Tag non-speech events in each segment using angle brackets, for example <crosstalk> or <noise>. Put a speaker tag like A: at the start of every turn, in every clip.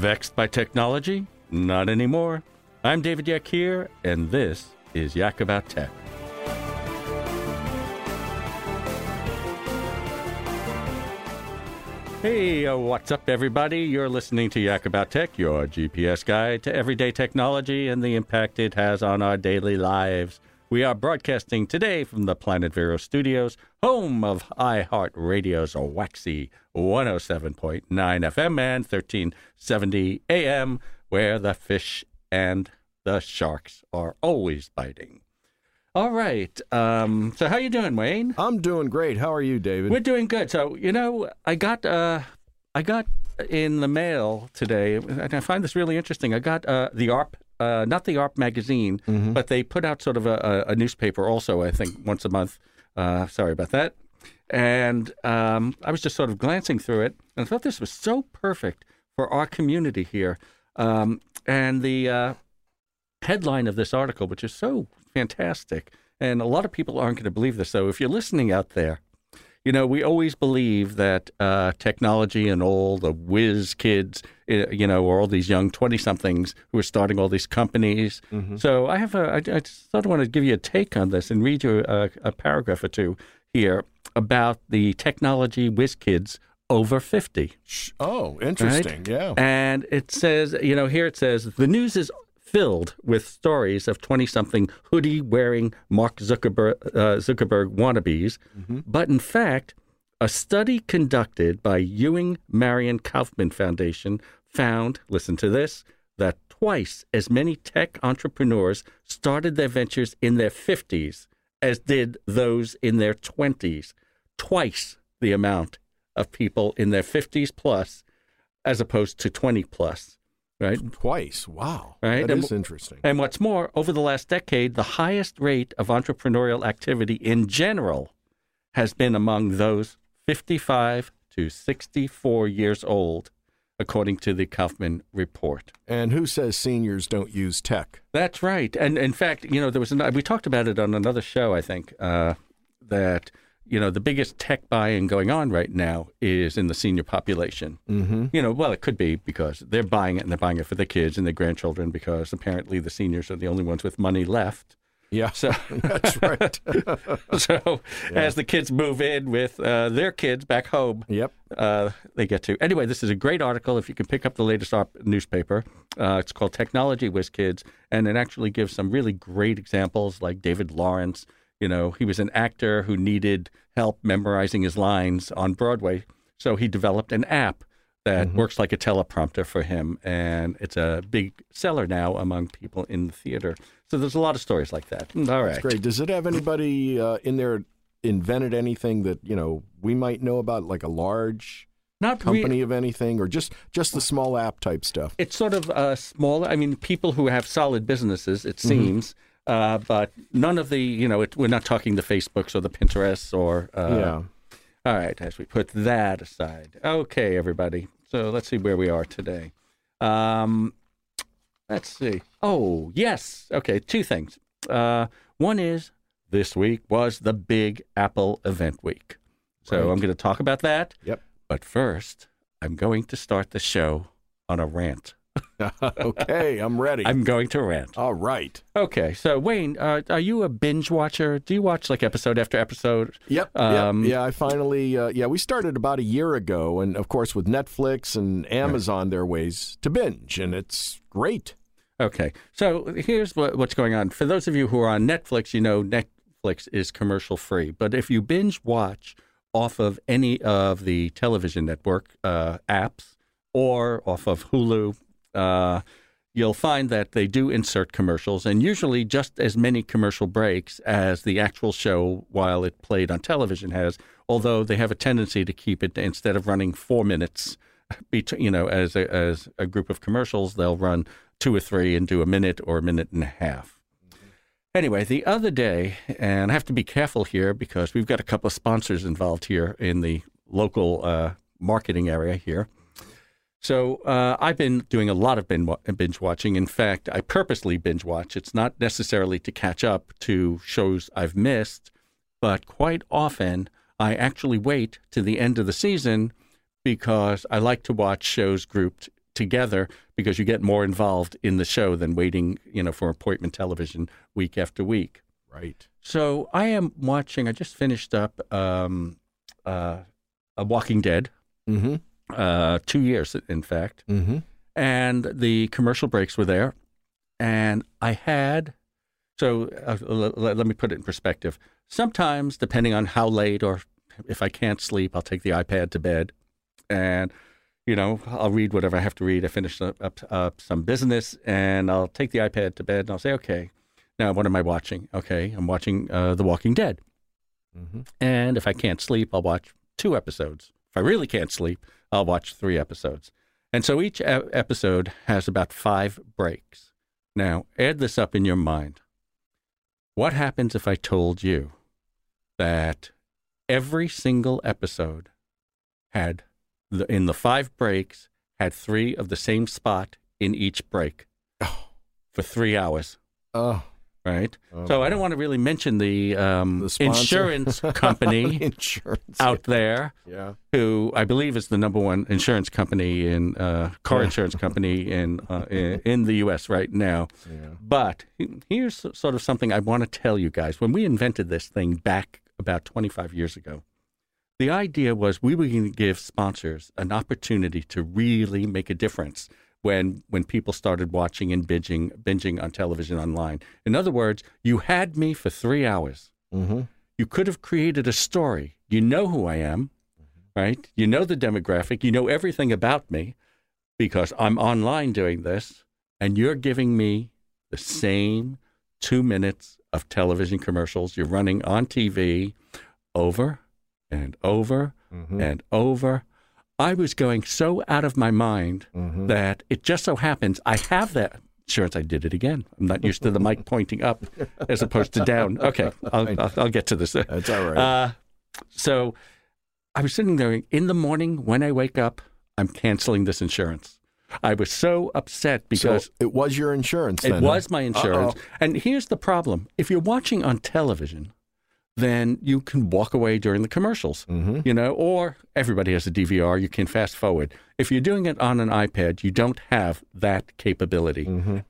A: Vexed by technology? Not anymore. I'm David Yak here, and this is Yak About Tech. Hey, uh, what's up, everybody? You're listening to Yak About Tech, your GPS guide to everyday technology and the impact it has on our daily lives. We are broadcasting today from the Planet Vero studios, home of iHeartRadio's Waxy 107.9 FM and 1370 AM, where the fish and the sharks are always biting. All right. Um, so how you doing, Wayne?
B: I'm doing great. How are you, David?
A: We're doing good. So you know, I got uh, I got in the mail today, and I find this really interesting. I got uh, the AARP, uh, not the AARP magazine,
B: Mm-hmm.
A: but they put out sort of a, a, a newspaper also. I think once a month. Uh, sorry about that. And um, I was just sort of glancing through it, and I thought this was so perfect for our community here. Um, and the uh, headline of this article, which is so fantastic, and a lot of people aren't going to believe this. So if you're listening out there, you know, we always believe that uh, technology and all the whiz kids, uh, you know, or all these young 20 somethings who are starting all these companies. So I have a, I, I just sort of want to give you a take on this and read you a, a paragraph or two here about the technology whiz kids over 50.
B: Oh, interesting. Yeah.
A: And it says, you know, here it says the news is filled with stories of 20 something hoodie wearing Mark Zuckerberg, uh, Zuckerberg wannabes. But in fact, a study conducted by Ewing Marion Kauffman Foundation found, listen to this, that twice as many tech entrepreneurs started their ventures in their 50s as did those in their 20s. Twice the amount of people in their 50s plus as opposed to 20 plus, right?
B: Twice. Wow.
A: Right,
B: That
A: and-
B: is interesting.
A: And what's more, over the last decade, the highest rate of entrepreneurial activity in general has been among those 55 to 64 years old, according to the Kauffman report.
B: And who says seniors don't use tech?
A: That's right. And in fact, you know, there was an, we talked about it on another show, I think, uh, that you know the biggest tech buying going on right now is in the senior population. Mm-hmm. You know, well, it could be because they're buying it and they're buying it for their kids and their grandchildren because apparently the seniors are the only ones with money left.
B: Yeah.
A: So, <laughs>
B: That's right. <laughs>
A: so as the kids move in with uh, their kids back home,
B: yep.
A: uh, they get to. Anyway, this is a great article. If you can pick up the latest op- newspaper, uh, it's called Technology Whiz Kids, and it actually gives some really great examples, like David Lawrence. You know, he was an actor who needed help memorizing his lines on Broadway, so he developed an app that works like a teleprompter for him, and it's a big seller now among people in the theater. So there's a lot of stories like that. All right,
B: That's great. Does it have anybody uh, in there invented anything that, you know, we might know about, like a large
A: Not re-
B: company of anything, or just just the small app type stuff?
A: it's sort of uh, smaller. I mean, people who have solid businesses, it seems, Uh, but none of the, you know, it, we're not talking the Facebooks or the Pinterests or. Uh,
B: yeah.
A: All right, as we put that aside. Okay, everybody. So let's see where we are today. Um, let's see. Oh, yes. Okay, two things. Uh, one is this week was the big Apple event week. So
B: Right.
A: I'm going to talk about that.
B: Yep.
A: But first, I'm going to start the show on a rant. <laughs>
B: okay, I'm ready.
A: I'm going to rant.
B: All right.
A: Okay, so Wayne, uh, are you a binge watcher? Do you watch like episode after episode?
B: Yep.
A: Um,
B: yep. Yeah, I finally. Uh, yeah, we started about a year ago, and of course, with Netflix and Amazon, there are ways to binge, and it's great.
A: Okay, so here's what, what's going on. For those of you who are on Netflix, you know Netflix is commercial free. But if you binge watch off of any of the television network uh, apps or off of Hulu, uh, you'll find that they do insert commercials, and usually just as many commercial breaks as the actual show while it played on television has. Although they have a tendency to keep it instead of running four minutes, <laughs> between you know, as a, as a group of commercials, they'll run two or three and do a minute or a minute and a half. Anyway, the other day, and I have to be careful here because we've got a couple of sponsors involved here in the local uh, marketing area here. So uh, I've been doing a lot of binge watching. In fact, I purposely binge watch. It's not necessarily to catch up to shows I've missed, but quite often I actually wait to the end of the season because I like to watch shows grouped together because you get more involved in the show than waiting, you know, for appointment television week after week.
B: Right.
A: So I am watching. I just finished up um, uh, a Walking Dead,
B: Mm-hmm.
A: Uh, two years in fact,
B: Mm-hmm.
A: and the commercial breaks were there, and I had. So uh, l- l- let me put it in perspective. Sometimes, depending on how late or if I can't sleep, I'll take the iPad to bed, and you know I'll read whatever I have to read. I finish up, up, up some business, and I'll take the iPad to bed, and I'll say, okay, now what am I watching? Okay, I'm watching uh, The Walking Dead.
B: Mm-hmm.
A: And if I can't sleep, I'll watch two episodes. If I really can't sleep, I'll watch three episodes. And so each episode has about five breaks. Now, add this up in your mind. What happens if I told you that every single episode had, the, in the five breaks, had three of the same spot in each break
B: Oh.
A: for three hours,
B: Oh.
A: Right?
B: Oh,
A: so I don't want to really mention the, um,
B: The
A: insurance <laughs> company <laughs>
B: insurance
A: out there
B: Yeah.
A: who I believe is the number one insurance company in uh, car insurance company in, uh, <laughs> in in the U.S. right now.
B: Yeah.
A: But here's sort of something I want to tell you guys. When we invented this thing back about 25 years ago, the idea was we were going to give sponsors an opportunity to really make a difference when when people started watching and binging binging on television online. In other words, you had me for three hours.
B: Mm-hmm.
A: You could have created a story. You know who I am, right? You know the demographic. You know everything about me because I'm online doing this, and you're giving me the same two minutes of television commercials you're running on TV over and over
B: Mm-hmm.
A: and over. I was going so out of my mind
B: Mm-hmm.
A: that it just so happens I have that insurance. I did it again. I'm not used to the mic pointing up as opposed to down. <laughs> Okay, I'll, I'll, I'll get to this.
B: That's all right.
A: Uh, so I was sitting there in the morning when I wake up, I'm canceling this insurance. I was so upset because
B: so it was your insurance.
A: it
B: then, huh?
A: was my insurance.
B: Uh-oh.
A: And here's the problem if you're watching on television, then you can walk away during the commercials,
B: Mhm.
A: you know, or everybody has a DVR, you can fast forward. If you're doing it on an iPad, you don't have that capability.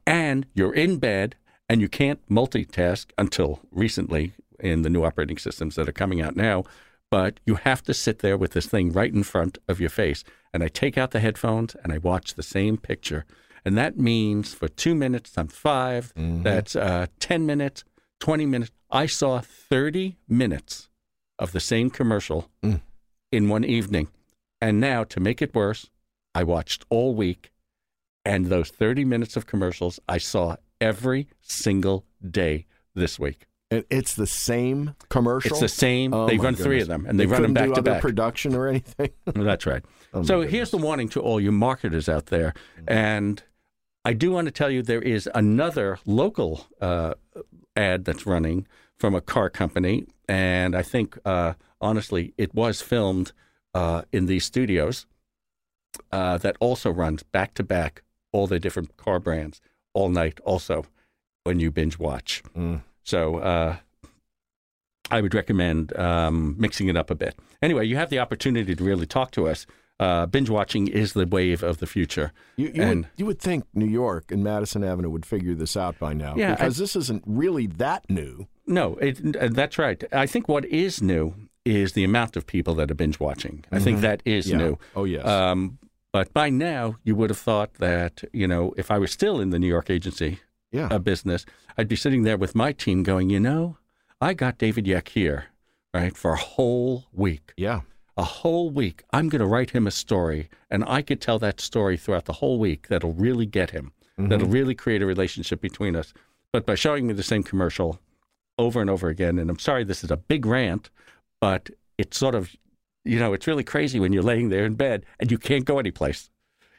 A: And you're in bed and you can't multitask until recently in the new operating systems that are coming out now. But you have to sit there with this thing right in front of your face. And I take out the headphones and I watch the same picture. And that means for two minutes I'm 5 that's uh, 10 minutes, 20 minutes. I saw 30 minutes of the same commercial
B: Mm.
A: in one evening. And now, to make it worse, I watched all week. And those 30 minutes of commercials I saw every single day this week.
B: And it's the same commercial.
A: It's the same.
B: Oh,
A: they run three of them, and they, run them back
B: do
A: to
B: other
A: back.
B: Production or anything. <laughs>
A: That's right.
B: Oh,
A: so
B: goodness.
A: here's the warning to all you marketers out there. And I do want to tell you there is another local uh, ad that's running from a car company, and I think uh, honestly, it was filmed uh, in these studios uh, that also runs back to back all the different car brands all night. Also, when you binge watch,
B: Mm.
A: so uh, I would recommend um, mixing it up a bit. Anyway, you have the opportunity to really talk to us. Uh, binge watching is the wave of the future.
B: You, you,
A: And-
B: would, you would think New York and Madison Avenue would figure this out by now
A: Yeah, I-
B: because this isn't really that new.
A: No, it, uh, that's right. I think what is new is the amount of people that are binge watching. I think that is
B: Yeah.
A: new.
B: Oh, yes.
A: Um, but by now, you would have thought that, you know, if I was still in the New York agency
B: yeah.
A: uh, business, I'd be sitting there with my team going, you know, I got David Yeck here, right, for a whole week.
B: yeah.
A: A whole week. I'm going to write him a story, and I could tell that story throughout the whole week that'll really get him, that'll mm-hmm. really create a relationship between us. But by showing me the same commercial over and over again, and I'm sorry this is a big rant, but it's sort of, you know, it's really crazy when you're laying there in bed and you can't go anyplace,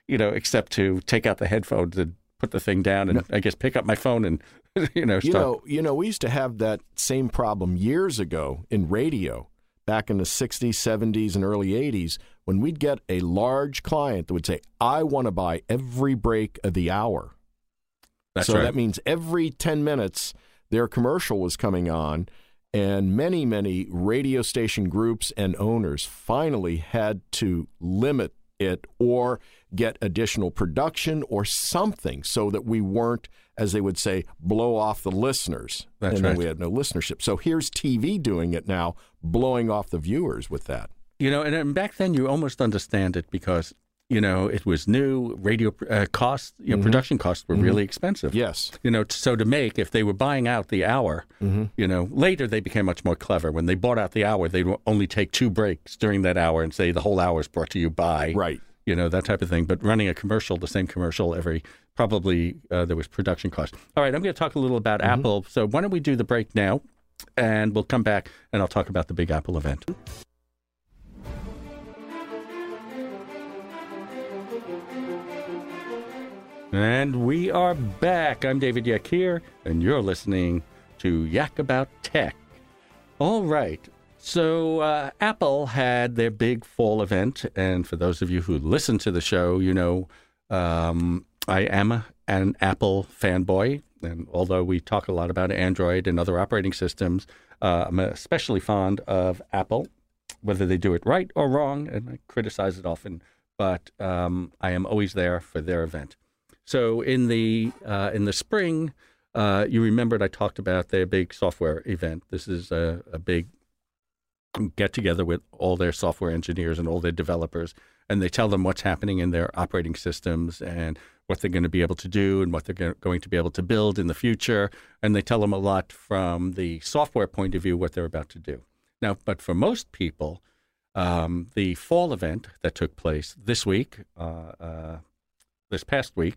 A: you know, except to take out the headphones and put the thing down and I guess pick up my phone and, <laughs> you know,
B: You
A: start.
B: know, you know, we used to have that same problem years ago in radio, back in the 60s, 70s, and early 80s, when we'd get a large client that would say, I want to buy every break of the hour.
A: That's
B: so
A: right.
B: that means every 10 minutes their commercial was coming on, and many, many radio station groups and owners finally had to limit it or get additional production or something so that we weren't, as they would say, blow off the listeners.
A: That's
B: and then we had no listenership. So here's TV doing it now, blowing off the viewers with that.
A: You know, and, and back then you almost understand it because you know it was new. Radio uh, costs, you know, production costs were really expensive.
B: Yes.
A: You know, so to make if they were buying out the hour, you know, later they became much more clever. When they bought out the hour, they'd only take two breaks during that hour and say the whole hour is brought to you by
B: Right.
A: You know that type of thing. But running a commercial, the same commercial every probably uh, there was production cost. All right, I'm going to talk a little about Apple. So why don't we do the break now, and we'll come back and I'll talk about the Big Apple event. And we are back. I'm David Yak here, and you're listening to Yak About Tech. All right. So, uh, Apple had their big fall event. And for those of you who listen to the show, you know um, I am an Apple fanboy. And although we talk a lot about Android and other operating systems, uh, I'm especially fond of Apple, whether they do it right or wrong. And I criticize it often, but um, I am always there for their event. So in the uh, in the spring, uh, you remembered I talked about their big software event. This is a, a big get together with all their software engineers and all their developers, and they tell them what's happening in their operating systems and what they're going to be able to do and what they're going to be able to build in the future. And they tell them a lot from the software point of view what they're about to do. Now, but for most people, um, the fall event that took place this week, uh, uh, this past week,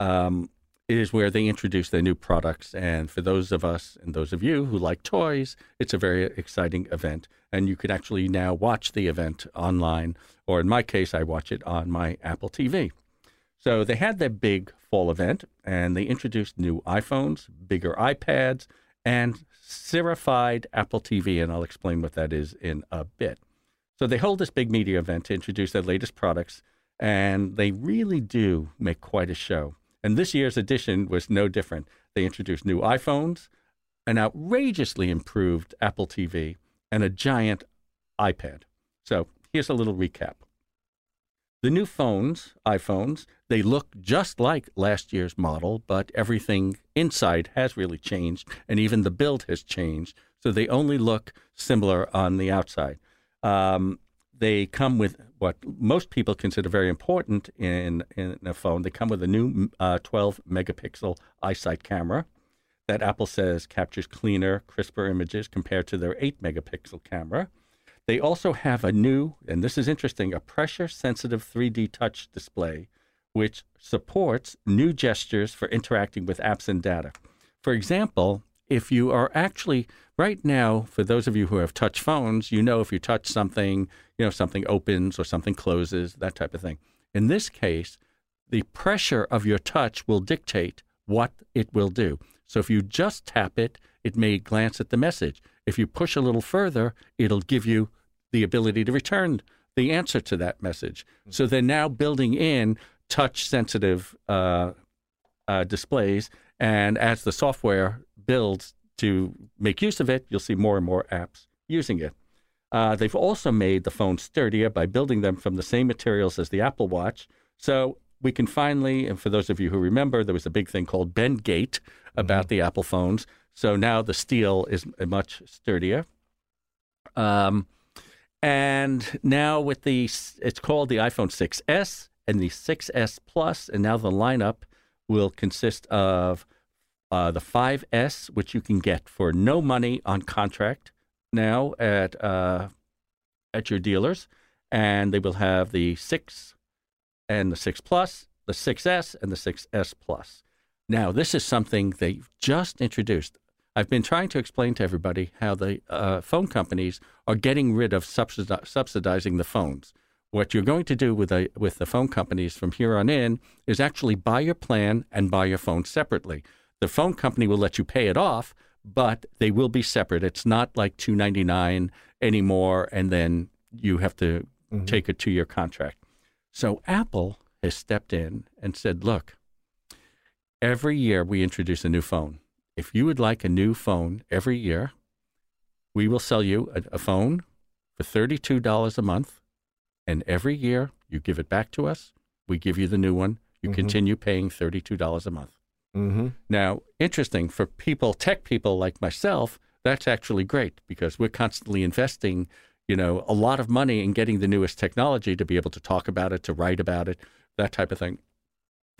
A: um, is where they introduce their new products. And for those of us and those of you who like toys, it's a very exciting event. And you could actually now watch the event online, or in my case, I watch it on my Apple TV. So they had their big fall event, and they introduced new iPhones, bigger iPads, and Sirified Apple TV. And I'll explain what that is in a bit. So they hold this big media event to introduce their latest products, and they really do make quite a show. And this year's edition was no different. They introduced new iPhones, an outrageously improved Apple TV, and a giant iPad. So here's a little recap. The new phones, iPhones, they look just like last year's model, but everything inside has really changed, and even the build has changed. So they only look similar on the outside. Um, they come with what most people consider very important in, in a phone. They come with a new uh, 12 megapixel iSight camera that Apple says captures cleaner, crisper images compared to their 8 megapixel camera. They also have a new, and this is interesting, a pressure sensitive 3D touch display, which supports new gestures for interacting with apps and data. For example, if you are actually right now, for those of you who have touch phones, you know if you touch something, you know, something opens or something closes, that type of thing. In this case, the pressure of your touch will dictate what it will do. So if you just tap it, it may glance at the message. If you push a little further, it'll give you the ability to return the answer to that message. So they're now building in touch sensitive uh, uh, displays. And as the software builds to make use of it, you'll see more and more apps using it. Uh, they've also made the phones sturdier by building them from the same materials as the Apple Watch. So we can finally, and for those of you who remember, there was a big thing called Bendgate about the Apple phones. So now the steel is much sturdier. Um, and now with the, it's called the iPhone 6S and the 6S Plus, and now the lineup will consist of uh, the 5S, which you can get for no money on contract now at uh, at your dealers, and they will have the 6 and the 6 Plus, the 6S, and the 6S Plus. Now, this is something they've just introduced. I've been trying to explain to everybody how the uh, phone companies are getting rid of subsidi- subsidizing the phones. What you're going to do with the with the phone companies from here on in is actually buy your plan and buy your phone separately. The phone company will let you pay it off, but they will be separate. It's not like two ninety nine anymore, and then you have to take a two year contract. So Apple has stepped in and said, look, every year we introduce a new phone. If you would like a new phone every year, we will sell you a, a phone for $32 a month. And every year you give it back to us. We give you the new one. You continue paying $32 a month.
B: Mm-hmm.
A: Now, interesting for people, tech people like myself, that's actually great because we're constantly investing, you know, a lot of money in getting the newest technology to be able to talk about it, to write about it, that type of thing.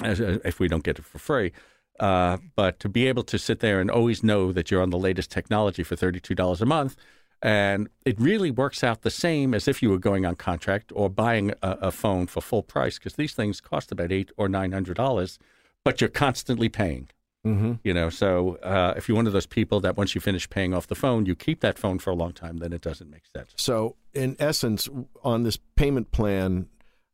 A: As, uh, if we don't get it for free, uh, but to be able to sit there and always know that you're on the latest technology for thirty-two dollars a month, and it really works out the same as if you were going on contract or buying a, a phone for full price because these things cost about eight or nine hundred dollars, but you're constantly paying.
B: Mm-hmm.
A: You know, so uh, if you're one of those people that once you finish paying off the phone, you keep that phone for a long time, then it doesn't make sense.
B: So, in essence, on this payment plan,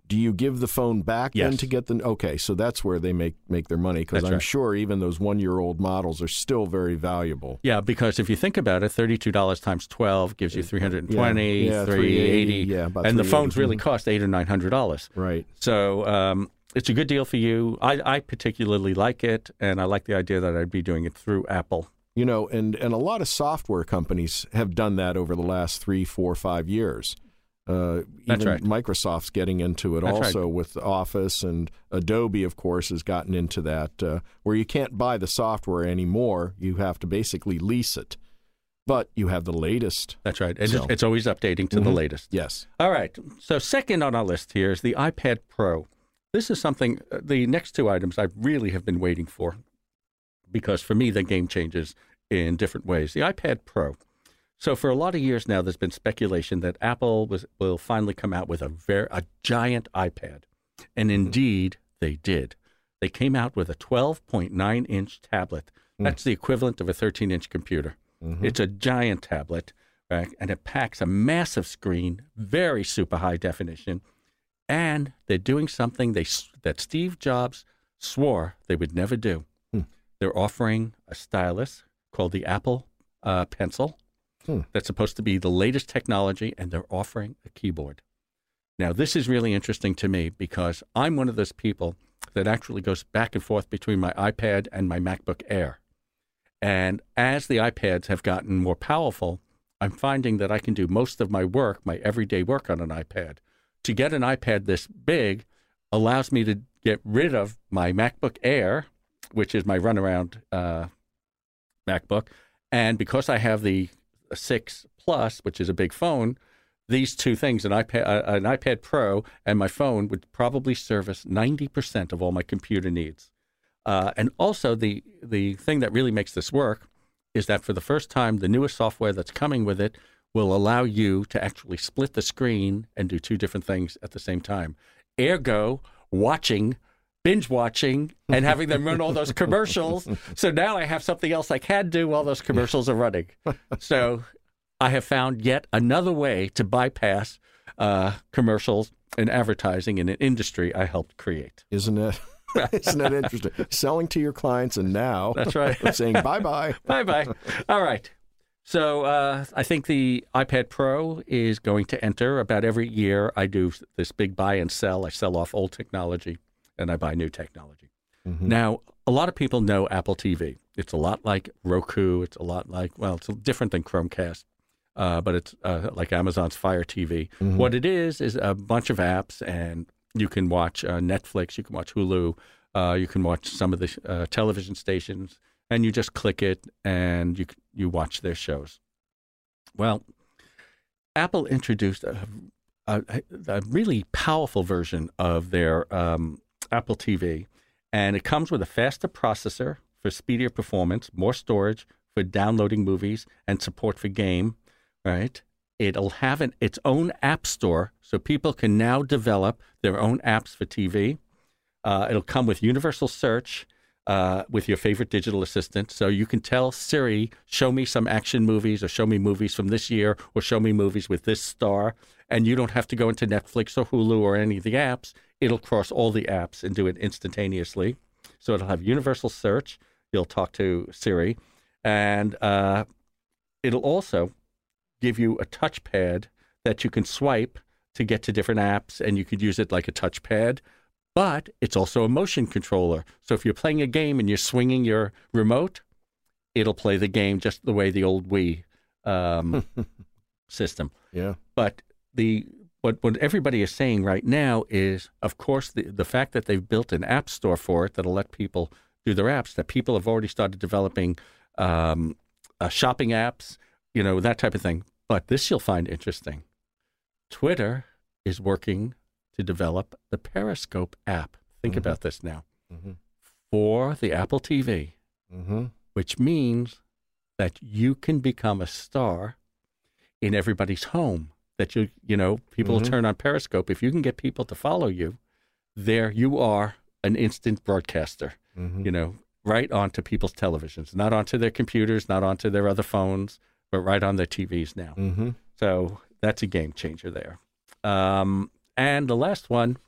B: do you give the phone back then to get the? Okay, so that's where they make make their money because I'm
A: right.
B: sure even those one year old models are still very valuable.
A: Yeah, because if you think about it, thirty-two dollars times twelve gives you three hundred and twenty,
B: Yeah, yeah,
A: three eighty,
B: yeah, about
A: and the phones really cost eight or nine hundred dollars.
B: Right.
A: So um, it's a good deal for you. I, I particularly like it, and I like the idea that I'd be doing it through Apple.
B: You know, and and a lot of software companies have done that over the last three, four, five years. Uh, even
A: right.
B: Microsoft's getting into it
A: That's right.
B: also with Office, and Adobe, of course, has gotten into that uh, where you can't buy the software anymore. You have to basically lease it, but you have the latest.
A: That's right. And
B: So-
A: it's, it's always updating to the latest.
B: Yes.
A: All right. So second on our list here is the iPad Pro. This is something. uh, The next two items I really have been waiting for, because for me the game changes in different ways. The iPad Pro. So for a lot of years now, there's been speculation that Apple was, will finally come out with a ver- a giant iPad, and hmm. indeed they did. They came out with a 12.9 inch tablet. Hmm. That's the equivalent of a 13 inch computer. Mm-hmm. It's a giant tablet, right? and it packs a massive screen, very super high definition, and they're doing something they that Steve Jobs swore they would never do. Hmm. They're offering a stylus called the Apple uh, Pencil.
B: Hmm.
A: That's supposed to be the latest technology, and they're offering a keyboard. Now, this is really interesting to me because I'm one of those people that actually goes back and forth between my iPad and my MacBook Air. And as the iPads have gotten more powerful, I'm finding that I can do most of my work, my everyday work on an iPad. To get an iPad this big allows me to get rid of my MacBook Air, which is my runaround uh, MacBook. And because I have the 6 Plus, which is a big phone, these two things, an iPad, uh, an iPad Pro and my phone, would probably service 90% of all my computer needs. Uh, and also, the, the thing that really makes this work is that for the first time, the newest software that's coming with it will allow you to actually split the screen and do two different things at the same time. Ergo, watching, binge watching, and having them run all those <laughs> commercials. So now I have something else I can do while those commercials are running. So I have found yet another way to bypass uh, commercials and advertising in an industry I helped create.
B: Isn't it? <laughs> Isn't that interesting? Selling to your clients and now
A: That's right. <laughs>
B: saying bye bye.
A: bye bye. All right. So uh, I think the iPad Pro is going to enter about every year. I do this big buy and sell. I sell off old technology and I buy new technology. Now, a lot of people know Apple TV. It's a lot like Roku. It's a lot like, well, it's different than Chromecast, uh, but it's uh, like Amazon's Fire TV. What it is, is a bunch of apps, and you can watch uh, Netflix, you can watch Hulu, uh, you can watch some of the uh, television stations, and you just click it and you you watch their shows. Well, Apple introduced a, a, a really powerful version of their um, Apple TV, and it comes with a faster processor for speedier performance, more storage for downloading movies, and support for game. Right? It'll have an, its own app store, so people can now develop their own apps for TV. Uh, it'll come with universal search uh, with your favorite digital assistant. So you can tell Siri, show me some action movies or show me movies from this year or show me movies with this star. And you don't have to go into Netflix or Hulu or any of the apps. It'll cross all the apps and do it instantaneously. So it'll have universal search. You'll talk to Siri. And uh, it'll also give you a touchpad that you can swipe to get to different apps, and you could use it like a touchpad but it's also a motion controller. So if you're playing a game and you're swinging your remote, it'll play the game just the way the old Wii um, <laughs> system.
B: Yeah.
A: But the what what everybody is saying right now is, of course, the the fact that they've built an app store for it that'll let people do their apps. That people have already started developing um, uh, shopping apps, you know, that type of thing. But this you'll find interesting. Twitter is working to develop the Periscope app. Think
B: Mhm.
A: about this now
B: Mm-hmm.
A: for the Apple TV,
B: Mm-hmm.
A: which means that you can become a star in everybody's home. That you, you know, people will
B: Mhm.
A: turn on Periscope. If you can get people to follow you, there you are, an instant broadcaster.
B: Mm-hmm.
A: You know, right onto people's televisions, not onto their computers, not onto their other phones, but right on their TVs now.
B: Mm-hmm.
A: So that's a game changer there. Um, and the last one,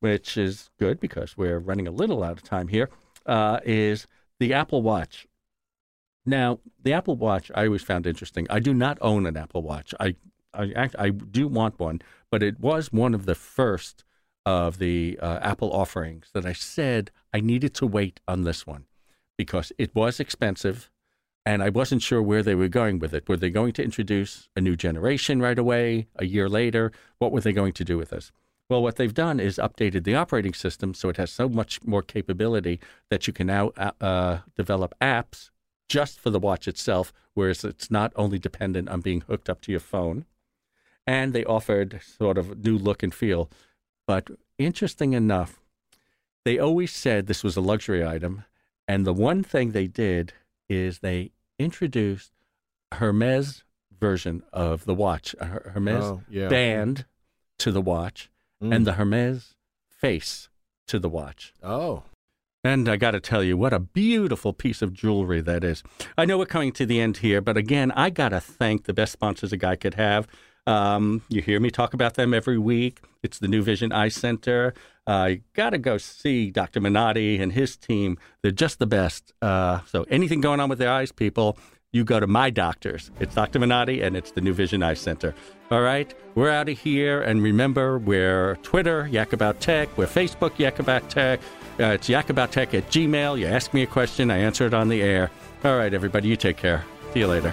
A: which is good because we're running a little out of time here, uh, is the Apple Watch. Now, the Apple Watch I always found interesting. I do not own an Apple Watch. I I act, I do want one, but it was one of the first of the uh, Apple offerings that I said I needed to wait on this one because it was expensive and I wasn't sure where they were going with it. Were they going to introduce a new generation right away, a year later? What were they going to do with this? Well, what they've done is updated the operating system so it has so much more capability that you can now uh, uh, develop apps just for the watch itself, whereas it's not only dependent on being hooked up to your phone. And they offered sort of new look and feel. But interesting enough, they always said this was a luxury item. And the one thing they did is they introduced Hermes version of the watch, Her- Hermes
B: Oh, yeah.
A: band to the watch,
B: Mm.
A: and the Hermes face to the watch.
B: oh,
A: And I got to tell you, what a beautiful piece of jewelry that is. I know we're coming to the end here, but again, I got to thank the best sponsors a guy could have. Um, you hear me talk about them every week. It's the New Vision Eye Center. Uh, you got to go see Dr. Minotti and his team. They're just the best. Uh, so anything going on with their eyes, people, you go to my doctors. It's Dr. Minotti and it's the New Vision Eye Center. All right, we're out of here. And remember, we're Twitter, Yak About Tech. We're Facebook, Yak About Tech. Uh, it's yakaboutTech at Gmail. You ask me a question, I answer it on the air. All right, everybody, you take care. See you later.